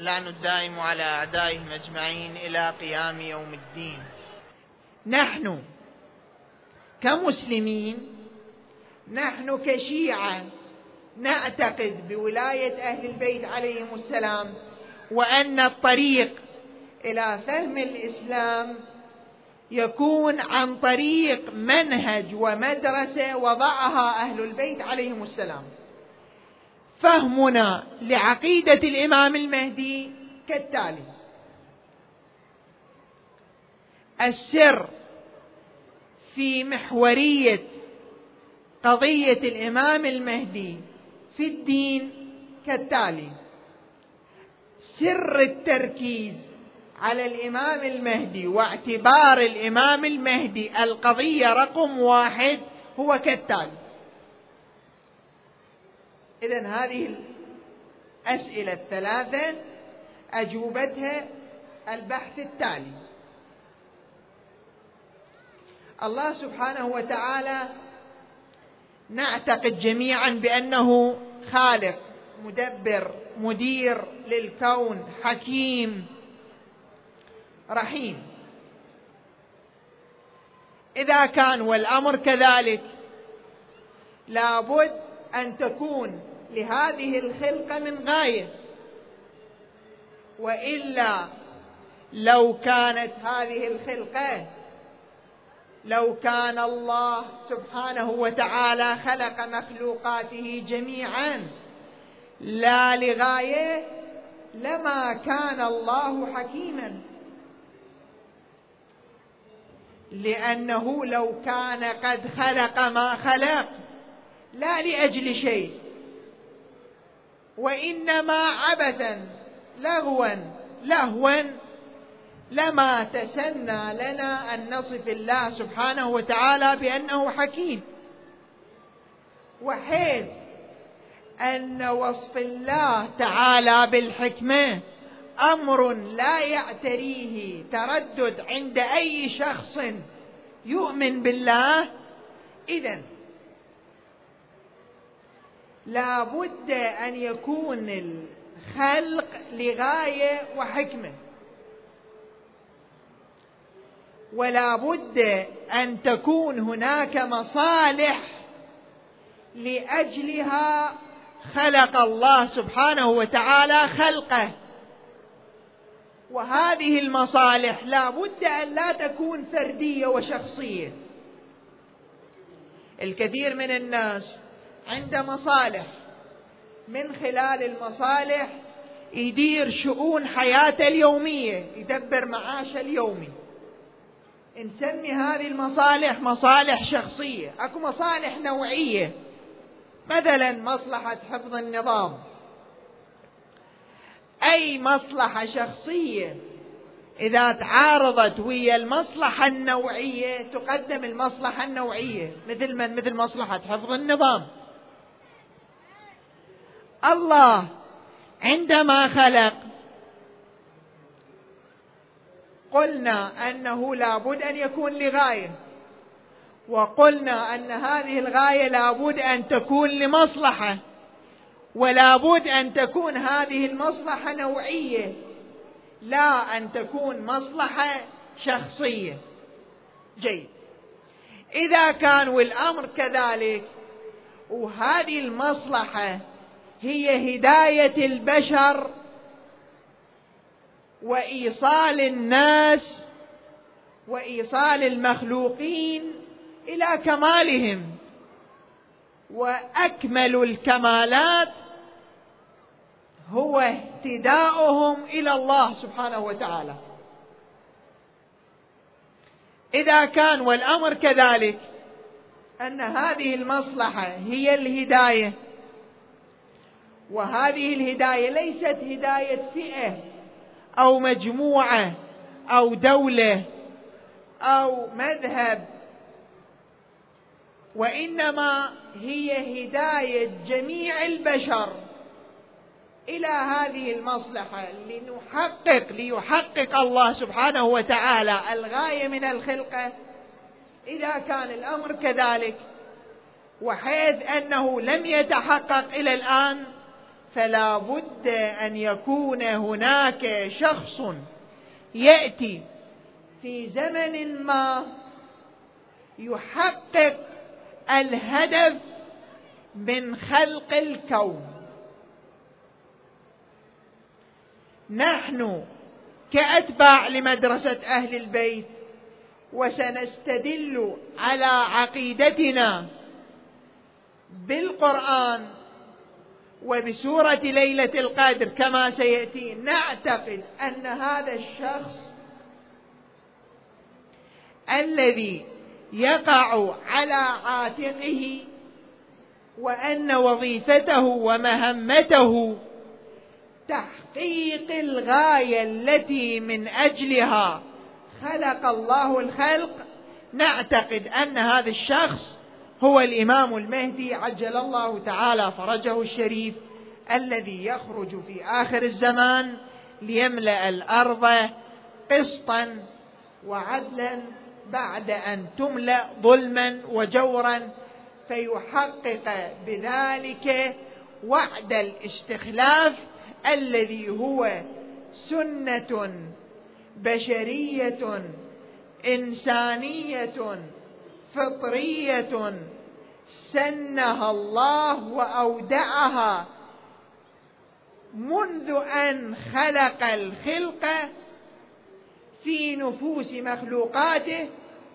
واللعن الدائم على أعدائهم أجمعين إلى قيام يوم الدين. نحن كمسلمين نحن كشيعة نعتقد بولاية أهل البيت عليهم السلام وأن الطريق إلى فهم الإسلام يكون عن طريق منهج ومدرسة وضعها أهل البيت عليهم السلام. فهمنا لعقيدة الإمام المهدي كالتالي. السر في محورية قضية الإمام المهدي في الدين كالتالي. سر التركيز على الإمام المهدي واعتبار الإمام المهدي القضية رقم واحد هو كالتالي. إذا هذه الأسئلة الثلاثة أجوبتها البحث التالي. الله سبحانه وتعالى نعتقد جميعا بأنه خالق مدبر مدير للكون حكيم رحيم. إذا كان والأمر كذلك لابد أن تكون لهذه الخلقة من غاية. وإلا لو كانت هذه الخلقة لو كان الله سبحانه وتعالى خلق مخلوقاته جميعا لا لغاية لما كان الله حكيما. لأنه لو كان قد خلق ما خلق لا لأجل شيء. وإنما عبثا لغوا لهوا لما تسنى لنا أن نصف الله سبحانه وتعالى بأنه حكيم. وحيث أن وصف الله تعالى بالحكمة أمر لا يعتريه تردد عند أي شخص يؤمن بالله. اذا لا بد أن يكون الخلق لغاية وحكمة. ولا بد أن تكون هناك مصالح لأجلها خلق الله سبحانه وتعالى خلقه. وهذه المصالح لا بد أن لا تكون فردية وشخصية. الكثير من الناس عنده مصالح. من خلال المصالح يدير شؤون حياته اليومية يدبر معاشه اليومي. نسمي هذه المصالح مصالح شخصية. أكو مصالح نوعية. مثلا مصلحة حفظ النظام. أي مصلحة شخصية إذا تعارضت ويا المصلحة النوعية تقدم المصلحة النوعية. مثل من؟ مثل مصلحة حفظ النظام. الله عندما خلق. قلنا أنه لابد أن يكون لغاية. وقلنا أن هذه الغاية لابد أن تكون لمصلحة. ولابد أن تكون هذه المصلحة نوعية. لا أن تكون مصلحة شخصية. جيد. إذا كان والأمر كذلك وهذه المصلحة هي هداية البشر وإيصال الناس وإيصال المخلوقين إلى كمالهم وأكمل الكمالات هو اهتداؤهم إلى الله سبحانه وتعالى. إذا كان والأمر كذلك أن هذه المصلحة هي الهداية وهذه الهداية ليست هداية فئة أو مجموعة أو دولة أو مذهب وإنما هي هداية جميع البشر إلى هذه المصلحة لنحقق ليحقق الله سبحانه وتعالى الغاية من الخلقه إذا كان الأمر كذلك وحيث أنه لم يتحقق إلى الآن فلا بد أن يكون هناك شخص يأتي في زمن ما يحقق الهدف من خلق الكون. نحن كأتباع لمدرسة أهل البيت وسنستدل على عقيدتنا بالقرآن وبسورة ليلة القدر كما سيأتي نعتقد أن هذا الشخص الذي يقع على عاتقه وأن وظيفته ومهمته تحقيق الغاية التي من أجلها خلق الله الخلق نعتقد أن هذا الشخص هو الإمام المهدي عجل الله تعالى فرجه الشريف الذي يخرج في آخر الزمان ليملأ الأرض قسطا وعدلا بعد أن تملأ ظلما وجورا فيحقق بذلك وعد الاستخلاف الذي هو سنة بشرية إنسانية فطرية سنها الله وأودعها منذ أن خلق الخلق في نفوس مخلوقاته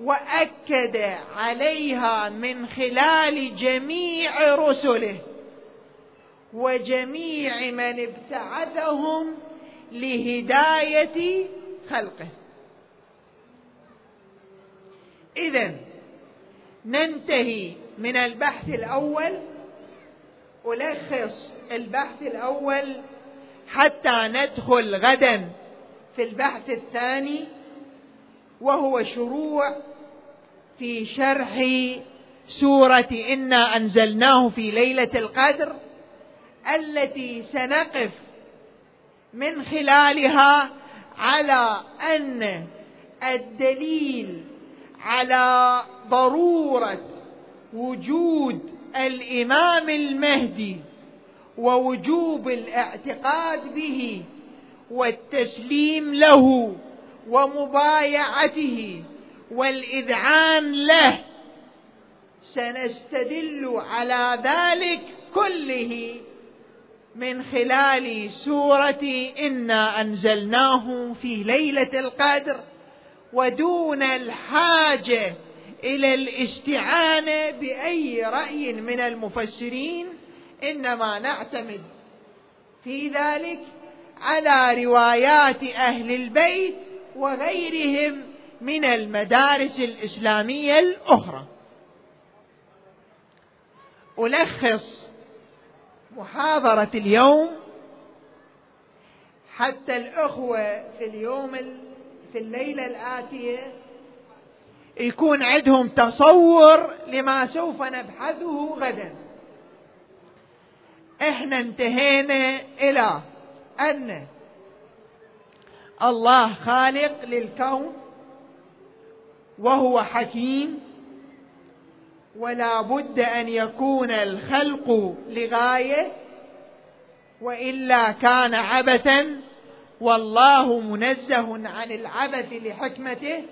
وأكد عليها من خلال جميع رسله وجميع من ابتعثهم لهداية خلقه. اذا ننتهي من البحث الأول ألخص البحث الأول حتى ندخل غدا في البحث الثاني وهو شروع في شرح سورة إنا أنزلناه في ليلة القدر التي سنقف من خلالها على أن الدليل على ضرورة وجود الإمام المهدي ووجوب الاعتقاد به والتسليم له ومبايعته والإذعان له سنستدل على ذلك كله من خلال سورة إنا أنزلناه في ليلة القدر. ودون الحاجة إلى الاستعانة بأي رأي من المفسرين إنما نعتمد في ذلك على روايات أهل البيت وغيرهم من المدارس الإسلامية الأخرى. ألخص محاضرة اليوم حتى الأخوة في اليوم في الليلة الآتية يكون عندهم تصور لما سوف نبحثه غدا. إحنا انتهينا إلى أن الله خالق للكون وهو حكيم ولا بد أن يكون الخلق لغاية وإلا كان عبثا والله منزه عن العبث لحكمته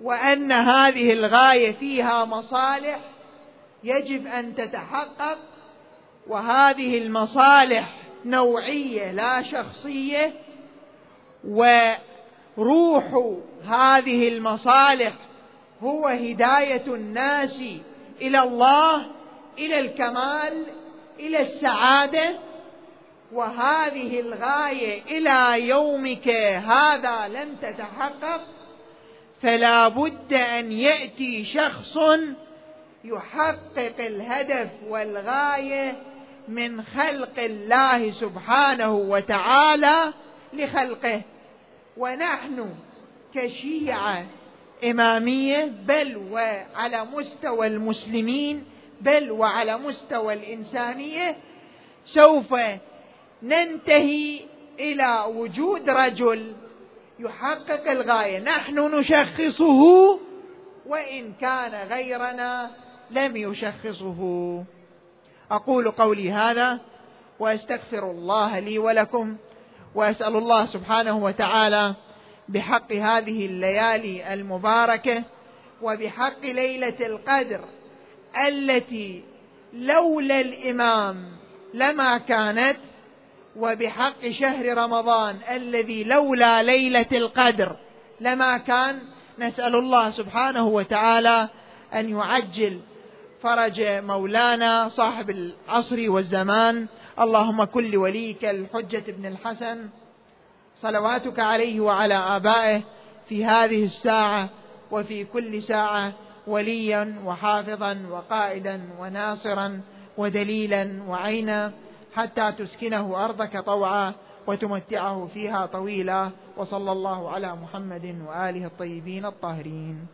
وأن هذه الغاية فيها مصالح يجب أن تتحقق وهذه المصالح نوعية لا شخصية وروح هذه المصالح هو هداية الناس إلى الله إلى الكمال إلى السعادة وهذه الغاية إلى يومك هذا لم تتحقق فلا بد أن يأتي شخص يحقق الهدف والغاية من خلق الله سبحانه وتعالى لخلقه. ونحن كشيعة إمامية بل وعلى مستوى المسلمين بل وعلى مستوى الإنسانية سوف ننتهي إلى وجود رجل يحقق الغاية. نحن نشخصه وإن كان غيرنا لم يشخصه. أقول قولي هذا وأستغفر الله لي ولكم وأسأل الله سبحانه وتعالى بحق هذه الليالي المباركة وبحق ليلة القدر التي لولا الإمام لما كانت وبحق شهر رمضان الذي لولا ليلة القدر لما كان نسأل الله سبحانه وتعالى أن يعجل فرج مولانا صاحب العصر والزمان. اللهم كن لوليك الحجة بن الحسن. صلواتك عليه وعلى آبائه في هذه الساعة وفي كل ساعة وليا وحافظا وقائدا وناصرا ودليلا وعينا. حتى تسكنه أرضك طوعا وتمتعه فيها طويلا. وصلى الله على محمد وآله الطيبين الطاهرين.